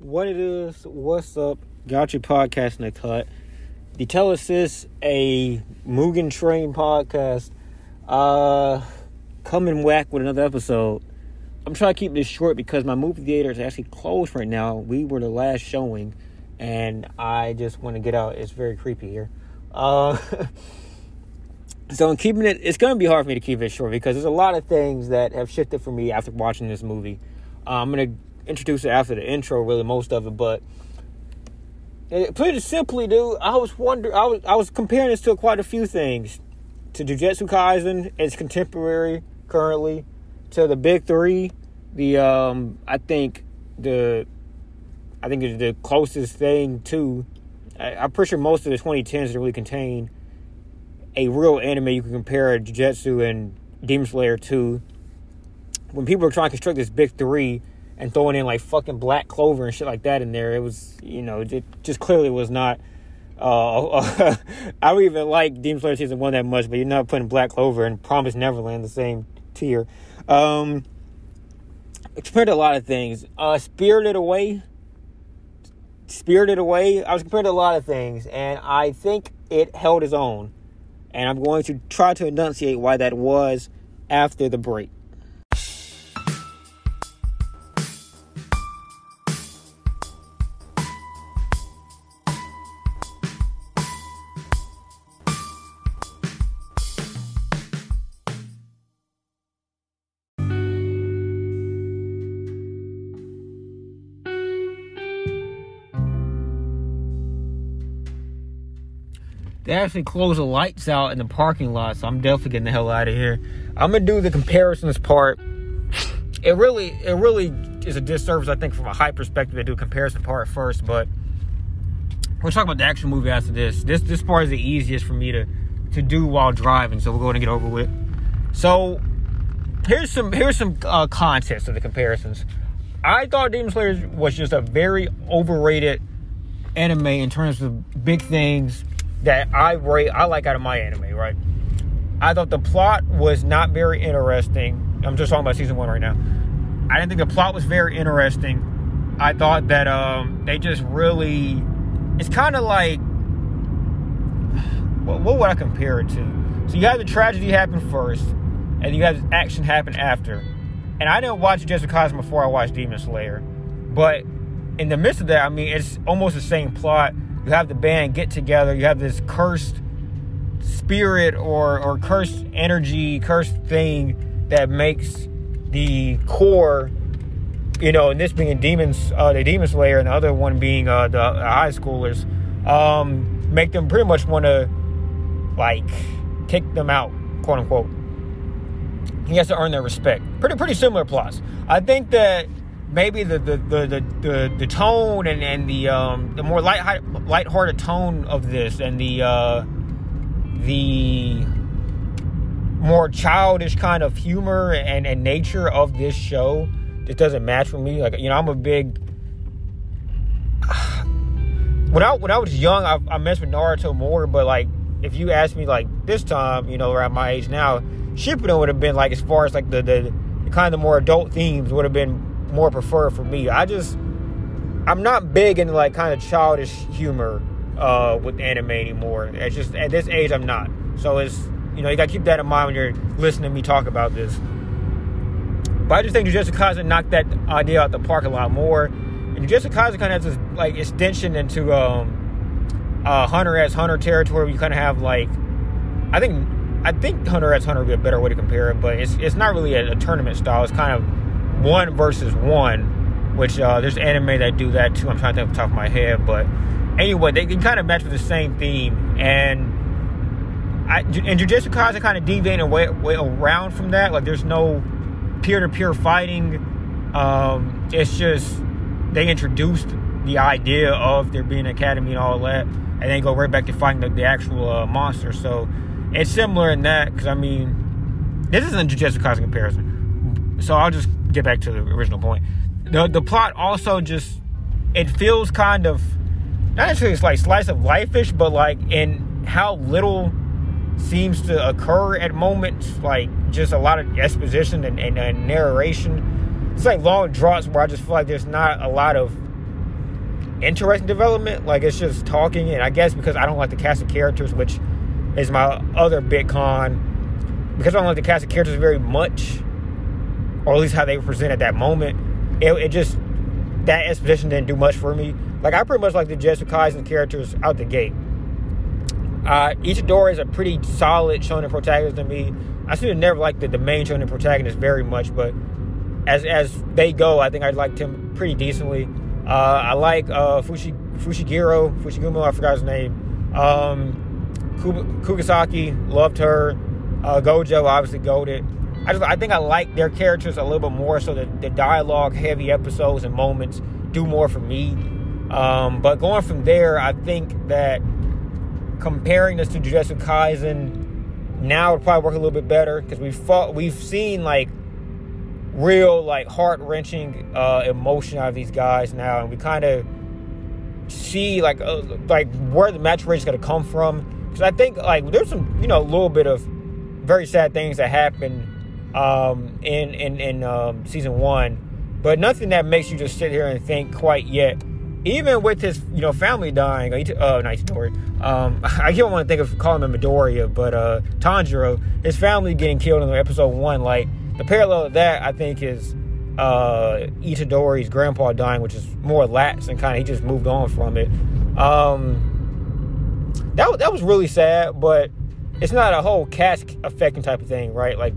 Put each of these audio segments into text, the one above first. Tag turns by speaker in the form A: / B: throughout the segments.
A: what it is, what's up, got your podcast in the cut. The Telesis, a Mugen Train podcast, uh, coming back with another episode. I'm trying to keep this short because my movie theater is actually closed right now. We were the last showing, and I just want to get out. It's very creepy here. Uh, so I'm keeping it. It's going to be hard for me to keep it short because there's a lot of things that have shifted for me after watching this movie. Uh, I'm going to introduce it after the intro, really most of it, but pretty simply, dude, I was wondering, I was I was comparing this to quite a few things, to Jujutsu Kaisen, its contemporary currently, to the big three, the um, I think the, I think it's the closest thing to, I'm pretty sure most of the 2010s really contain a real anime you can compare Jujutsu and Demon Slayer to. When people are trying to construct this big three, and throwing in like fucking black clover and shit like that in there. It was, you know, it just clearly was not. Uh, I don't even like Demon Slayer season one that much, but you're not putting Black Clover and Promise Neverland the same tier. Um, compared to a lot of things, uh, Spirited Away, Spirited Away. I was compared to a lot of things, and I think it held its own. And I'm going to try to enunciate why that was after the break. Actually closed the lights out in the parking lot, so I'm definitely getting the hell out of here. I'm gonna do the comparisons part. It really, it really is a disservice, I think, from a high perspective to do a comparison part first. But we'll talk about the actual movie after this. This this part is the easiest for me to to do while driving, so we're going to get over with. So here's some here's some uh, context of the comparisons. I thought Demon Slayer was just a very overrated anime in terms of big things that I rate I like out of my anime, right? I thought the plot was not very interesting. I'm just talking about season one right now. I didn't think the plot was very interesting. I thought that um, they just really it's kind of like what, what would I compare it to? So you have the tragedy happen first, and you have action happen after. And I didn't watch Jujutsu Kaisen before I watched Demon Slayer, but in the midst of that, I mean, it's almost the same plot you have the band get together, you have this cursed spirit or or cursed energy, cursed thing that makes the core, you know, and this being demons, uh, the demon slayer, and the other one being uh, the, high schoolers, um, make them pretty much want to like kick them out, quote unquote. He has to earn their respect. Pretty pretty similar plots. I think that maybe the the the the, the, the tone and and the um the more light lighthearted tone of this and the uh the more childish kind of humor and, and nature of this show just doesn't match with me. Like you know i'm a big when i when i was young i, I messed with naruto more but like if you ask me like this time you know around my age now shippuden would have been like as far as like the the, the kind of more adult themes would have been more preferred for me. I just I'm not big into like kind of childish humor uh, with anime anymore. It's just at this age I'm not. So it's you know you gotta keep that in mind when you're listening to me talk about this. But I just think Jujutsu Kaisen knocked that idea out the park a lot more. And Jujutsu Kaisen kind of has this like extension into um, uh, Hunter x Hunter territory. Where you kind of have like I think I think Hunter x Hunter would be a better way to compare it, but it's it's not really a, a tournament style. It's kind of one versus one, which uh, there's anime that do that too. I'm trying to think off the top of my head, but anyway, they can kind of match with the same theme. And I, and Jujutsu Kaisen kind of deviating away, way around from that. Like there's no peer-to-peer fighting. Um, it's just they introduced the idea of there being an academy and all that, and then go right back to fighting the, the actual uh, monster. So it's similar in that because I mean, this isn't a Jujutsu Kaisen comparison. So I'll just get back to the original point. The the plot also just it feels kind of not necessarily like slice of life-ish, but like in how little seems to occur at moments, like just a lot of exposition and, and, and narration. It's like long draughts where I just feel like there's not a lot of interesting development. Like it's just talking, and I guess because I don't like the cast of characters, which is my other big con, because I don't like the cast of characters very much, or at least how they were presented at that moment. It, it just that exposition didn't do much for me. Like I pretty much like the Jujutsu Kaisen characters out the gate. Uh, Itadori is a pretty solid shonen protagonist to me. I seem to never like the, the main shonen protagonist very much, but as as they go, I think I liked him pretty decently. Uh, I like uh, Fushi, Fushiguro, Fushigumo, I forgot his name. Um, Kugisaki, loved her. Uh, Gojo, obviously, goaded. I just I think I like their characters a little bit more, so the, the dialogue heavy episodes and moments do more for me. Um, but going from there, I think that comparing this to Jujutsu Kaisen now would probably work a little bit better because we've fought, we've seen like real like heart wrenching uh, emotion out of these guys now, and we kind of see like uh, like where the maturation is going to come from. Because I think like there's some you know a little bit of very sad things that happen um, in in in um, season one, but nothing that makes you just sit here and think quite yet. Even with his you know family dying, oh nice story. Um, I don't want to think of calling him Midoriya, but uh, Tanjiro, his family getting killed in episode one, like the parallel of that, I think, is uh, Itadori's grandpa dying, which is more lax and kind of he just moved on from it. Um, that that was really sad, but it's not a whole cast affecting type of thing, right? Like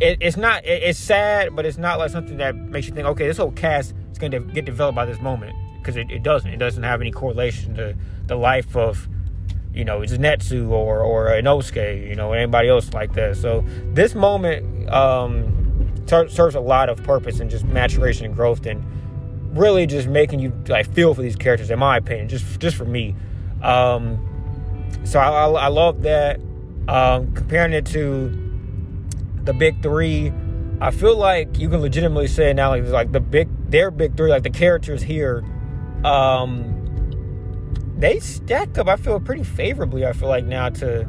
A: it, it's not. It, it's sad, but it's not like something that makes you think, okay, this whole cast is going to get developed by this moment because it, it doesn't. It doesn't have any correlation to the life of you know, Zenitsu or or Inosuke, you know, anybody else like that. So this moment um, ter- serves a lot of purpose and just maturation and growth, and really just making you like feel for these characters, in my opinion, just just for me. Um, so I, I, I, love that. Um, comparing it to the big three, I feel like you can legitimately say now, like, like the big, their big three, like the characters here. Um, they stack up. I feel pretty favorably. I feel like now to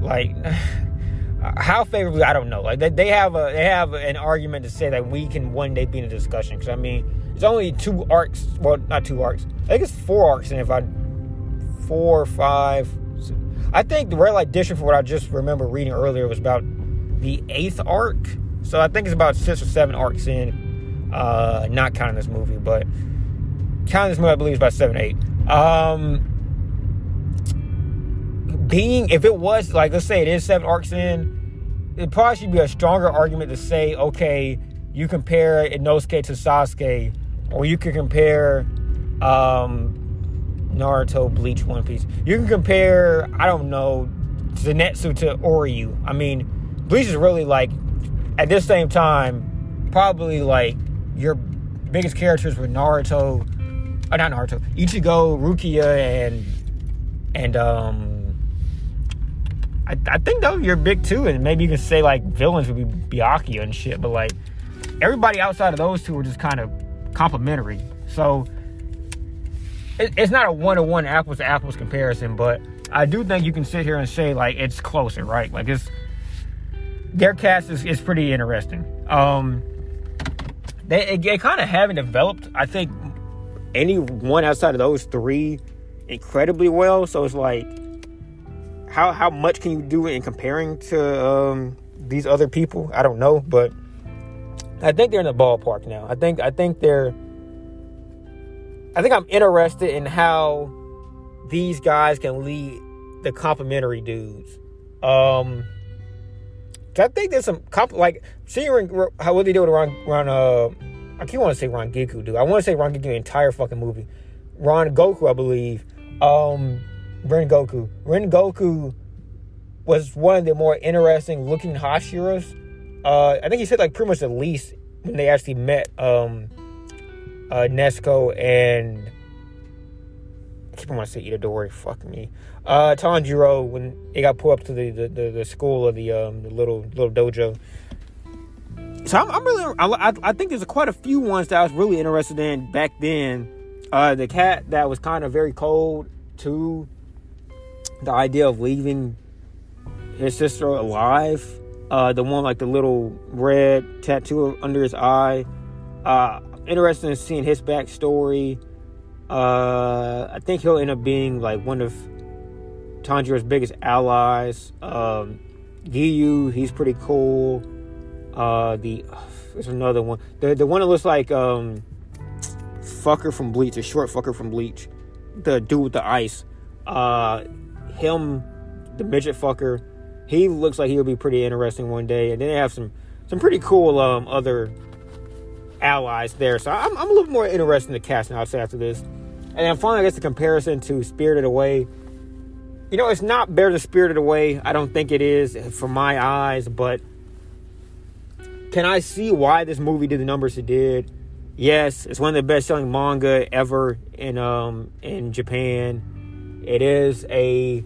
A: like how favorably I don't know. Like they, they have a they have an argument to say that we can one day be in a discussion. Because I mean, it's only two arcs. Well, not two arcs. I think it's four arcs. And if I four five, I think the red light district for what I just remember reading earlier was about the eighth arc. So I think it's about six or seven arcs in. Uh, not counting this movie, but counting this movie, I believe, is about seven, eight. Um, being if it was like let's say it is seven arcs in, it probably should be a stronger argument to say, okay, you compare Inosuke to Sasuke, or you could compare um, Naruto, Bleach, One Piece. You can compare, I don't know, Zenitsu to Oryu. I mean, Bleach is really like at this same time, probably like your biggest characters were Naruto, oh, not Naruto, Ichigo, Rukia, and and um, I, I think those your big two, and maybe you can say like villains would be Byakuya and shit, but like everybody outside of those two are just kind of complementary. So it, it's not a one to one apples to apples comparison, but I do think you can sit here and say like it's closer, right? Like it's their cast is, is pretty interesting. Um, they, they kind of haven't developed, I think, anyone outside of those three incredibly well. So it's like, how how much can you do in comparing to um, these other people? I don't know, but I think they're in the ballpark now. I think I think they're. I think I'm interested in how these guys can lead the complimentary dudes. Um, I think there's some comp like seeing how what they do with Ron, Ron uh, I keep want to say Rangiku, dude. I want to say Rangiku the entire fucking movie. Ron Goku, I believe. Um, Rengoku. Ren Goku was one of the more interesting looking Hashiras. Uh, I think he said like pretty much the least when they actually met um, uh, Nezuko and I keep want to say Itadori. Fuck me. Uh, Tanjiro when they got pulled up to the, the, the, the school of the um, the little little dojo so I'm, I'm really I, I, think there's quite a few ones that I was really interested in back then. Uh, the cat that was kind of very cold to the idea of leaving his sister alive. Uh, the one like the little red tattoo under his eye. Uh, interested in seeing his backstory. Uh, I think he'll end up being like one of Tanjiro's biggest allies. Um, Giyu, he's pretty cool. Uh, the there's another one. The the one that looks like um, fucker from Bleach, a short fucker from Bleach, the dude with the ice. Uh, him, the midget fucker. He looks like he'll be pretty interesting one day. And then they have some some pretty cool um other allies there. So I'm, I'm a little more interested in the cast now. I'd say after this. And then finally, I guess the comparison to Spirited Away. You know, it's not better than Spirited Away. I don't think it is for my eyes, but can I see why this movie did the numbers it did? Yes, it's one of the best selling manga ever in um in Japan. It is a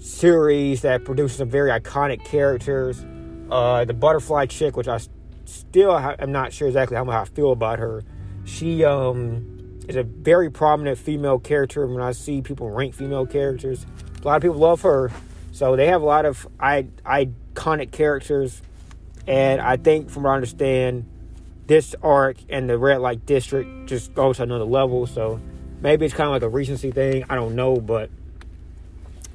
A: series that produces some very iconic characters. Uh, the butterfly chick, which I still I'm not sure exactly how I feel about her. She um, is a very prominent female character. When I see people rank female characters, a lot of people love her. So they have a lot of iconic characters, and I think, from what I understand, this arc and the red light district just go to another level. So maybe it's kind of like a recency thing. I don't know, but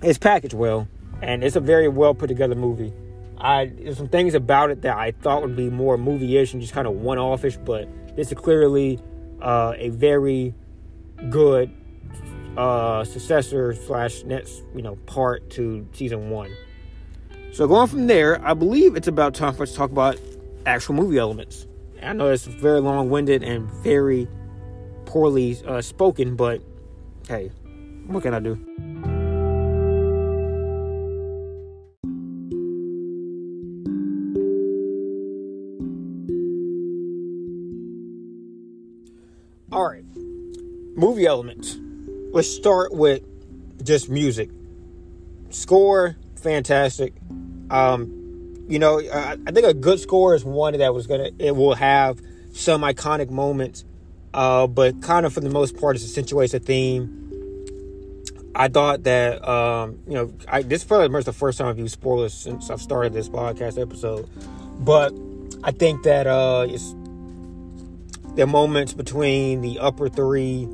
A: it's packaged well, and it's a very well put together movie. I there's some things about it that I thought would be more movie-ish and just kind of one-offish, but this is clearly uh, a very good uh, successor slash next you know part to season one. So going from there, I believe it's about time for us to talk about actual movie elements. I know it's very long-winded and very poorly uh, spoken, but hey, what can I do? Movie elements. Let's start with just music. Score, fantastic. Um, you know, I, I think a good score is one that was gonna. It will have some iconic moments, uh, but kind of for the most part, it accentuates a theme. I thought that um, you know, I, this is probably the first time I've used spoilers since I've started this podcast episode, but I think that uh, it's the moments between the upper three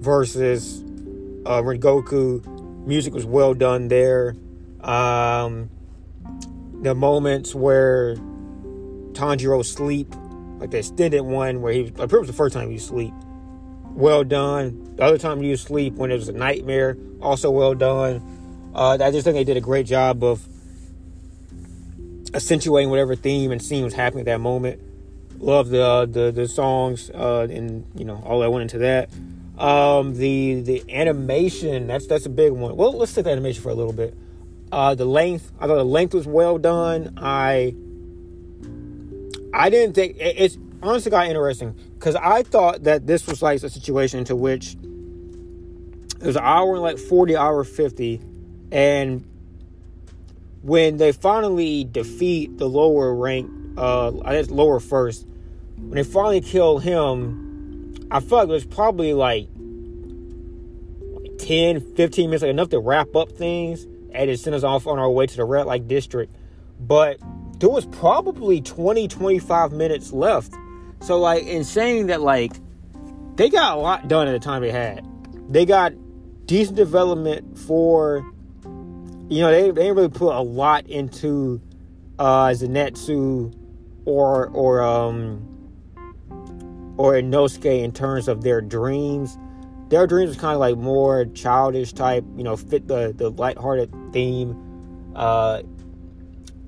A: versus uh, Rengoku. Music was well done there. Um, the moments where Tanjiro sleep, like the extended one where he was, like, pretty much the first time he sleep, well done. The other time you sleep when it was a nightmare, also well done. Uh, I just think they did a great job of accentuating whatever theme and scene was happening at that moment love the uh, the the songs uh, and you know all that went into that. Um, the the animation that's that's a big one. Well, let's take the animation for a little bit. Uh, the length, I thought the length was well done. I I didn't think it, it's honestly got interesting because I thought that this was like a situation to which it was an hour and like 40 hour 50 and when they finally defeat the lower rank uh i guess lower first when they finally kill him, I felt like it was probably like 10, 15 minutes, like enough to wrap up things and it sent us off on our way to the red light district. But there was probably 20, 25 minutes left. So, like, in saying that, like, they got a lot done at the time they had. They got decent development for, you know, they, they didn't really put a lot into uh, Zenitsu or, or, um, or Inosuke in terms of their dreams. Their dreams was kind of like more childish type, you know, fit the the lighthearted theme. Uh,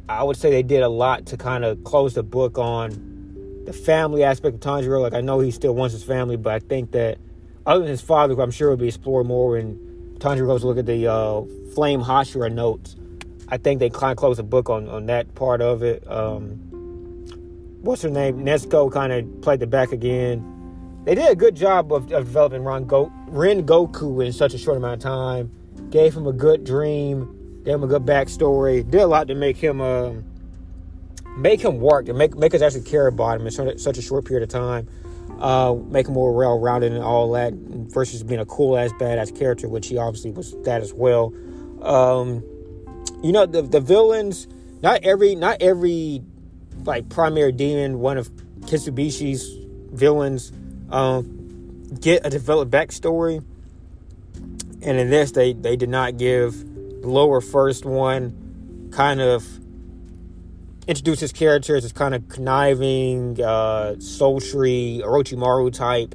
A: I would say they did a lot to kind of close the book on the family aspect of Tanjiro. Like I know he still wants his family, but I think that other than his father, who I'm sure will be explored more when Tanjiro goes to look at the uh, Flame Hashira notes, I think they kind of closed the book on on that part of it. Um, what's her name, Nezuko, kind of played the back again. They did a good job of, of developing Ren, Go- Rengoku in such a short amount of time. Gave him a good dream, gave him a good backstory. Did a lot to make him uh, make him work and make make us actually care about him in such a short period of time. Uh, make him more well rounded and all that versus being a cool ass badass character, which he obviously was that as well. Um, you know the the villains. Not every not every like primary demon, one of Kibutsuji's villains. Um, get a developed backstory. And in this, they they did not give the lower first one kind of introduce his character as this kind of conniving, uh, sultry, Orochimaru type.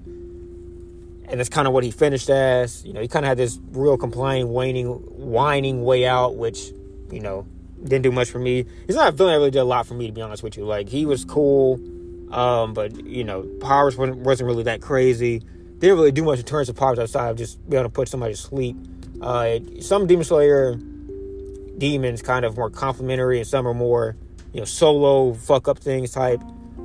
A: And that's kind of what he finished as. You know, he kind of had this real complaining, whining, whining way out, which, you know, didn't do much for me. He's not a villain that really did a lot for me, to be honest with you. Like, he was cool, um, but, you know, powers wasn't, wasn't really that crazy. Didn't really do much in terms of powers outside of just being able to put somebody to sleep. Uh, some Demon Slayer demons kind of more complimentary, and some are more you know, solo fuck up things type.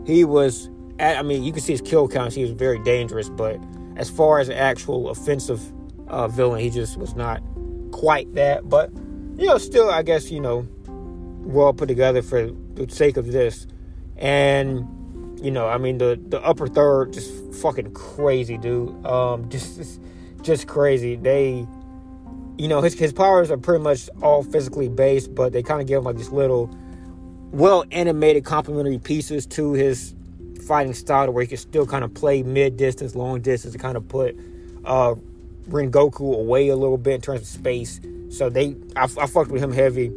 A: He was, at, I mean, you can see his kill counts. He was very dangerous, but as far as an actual offensive uh, villain, he just was not quite that. But you know, still, I guess you know, well put together for the sake of this. And you know, I mean, the the upper third just fucking crazy, dude. Um, just just crazy. They, you know, his his powers are pretty much all physically based, but they kind of give him like this little well animated complementary pieces to his fighting style where he can still kind of play mid distance, long distance, to kind of put uh, Rengoku away a little bit in terms of space. So they, I, I fucked with him heavy.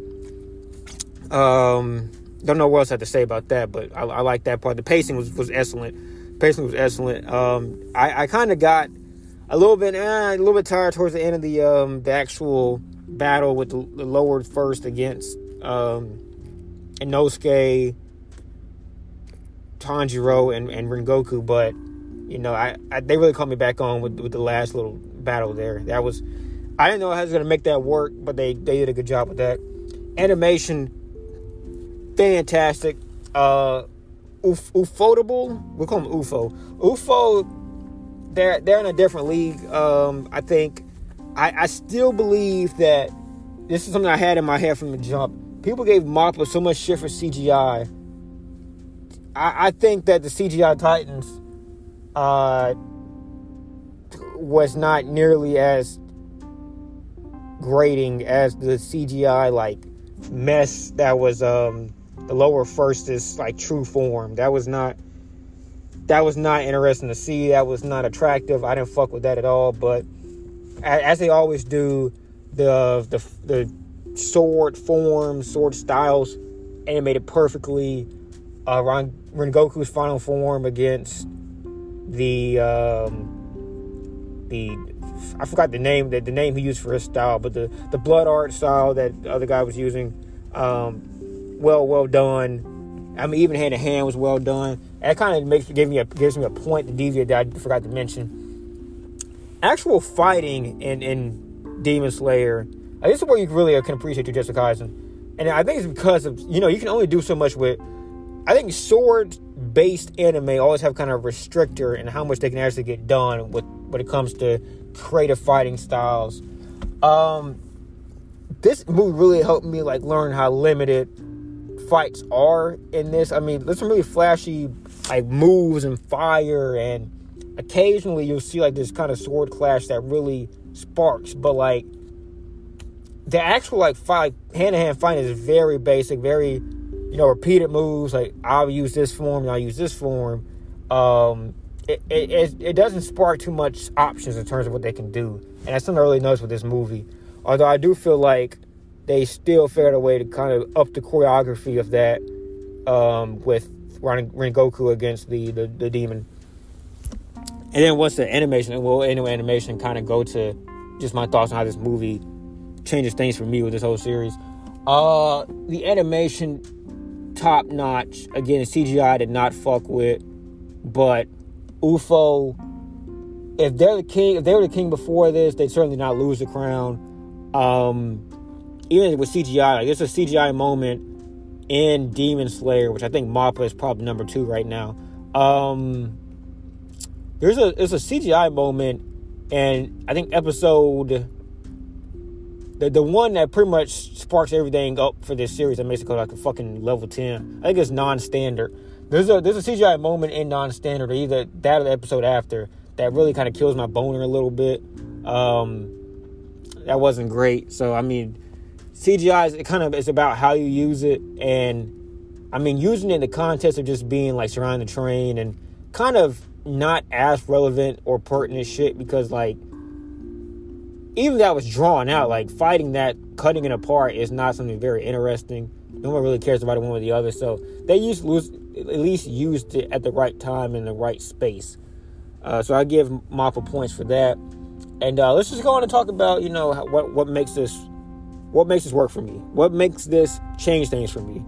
A: Um, don't know what else I have to say about that, but I, I like that part. The pacing was, was excellent. Pacing was excellent. Um, I, I kind of got a little bit, eh, a little bit tired towards the end of the um, the actual battle with the, the lowered first against um, Inosuke, Tanjiro, and, and Rengoku, but you know, I, I, they really caught me back on with, with the last little battle there. That was I didn't know how I was gonna make that work, but they they did a good job with that. Animation, fantastic. Uh, Uf, Ufotable, we call them UFO. UFO, they're they're in a different league. Um, I think I, I still believe that this is something I had in my head from the jump people gave Mappa so much shit for CGI. I, I think that the CGI Titans uh, was not nearly as grating as the CGI like mess that was um, the lower first is like true form. That was not that was not interesting to see. That was not attractive. I didn't fuck with that at all. But as they always do, the the the sword forms, sword styles animated perfectly. Uh, Ren- Rengoku's final form against the um, the I forgot the name that the name he used for his style, but the the blood art style that the other guy was using, um, well well done. I mean, even hand to hand was well done. That kind of makes give me a gives me a point to deviate that I forgot to mention. Actual fighting in in Demon Slayer this is where you really can appreciate Jujutsu Kaisen. And I think it's because of, you know, you can only do so much with, I think sword based anime always have kind of restrictor in how much they can actually get done with when it comes to creative fighting styles. Um, this movie really helped me like learn how limited fights are in this. I mean, there's some really flashy like moves and fire, and occasionally you'll see like this kind of sword clash that really sparks. But like the actual like fight hand to hand fighting is very basic, very you know repeated moves. Like I'll use this form, and I'll use this form. Um, it, it, it doesn't spark too much options in terms of what they can do, and that's something I really noticed with this movie. Although I do feel like they still figured a way to kind of up the choreography of that um, with Rengoku against the, the, the demon. And then once the animation, well, anyway, animation kind of go to just my thoughts on how this movie changes things for me with this whole series. Uh, the animation, top notch. Again, CGI did not fuck with, but UFO. If they're the king, if they were the king before this, they'd certainly not lose the crown. Um, even with CGI, like there's a CGI moment in Demon Slayer, which I think Mappa is probably number two right now. Um, there's a there's a CGI moment, and I think episode the the one that pretty much sparks everything up for this series that makes it like a fucking level 10 i think it's non-standard. There's a there's a cgi moment in non-standard or either that or the episode after that really kind of kills my boner a little bit. Um that wasn't great. So i mean cgi is it kind of it's about how you use it and i mean using it in the context of just being like surrounding the train and kind of not as relevant or pertinent shit because like even that was drawn out, like fighting that, cutting it apart is not something very interesting. No one really cares about it one or the other. So they used at least used it at the right time in the right space. Uh, so I give Mappa points for that. And uh, let's just go on and talk about you know what what makes this what makes this work for me. What makes this change things for me.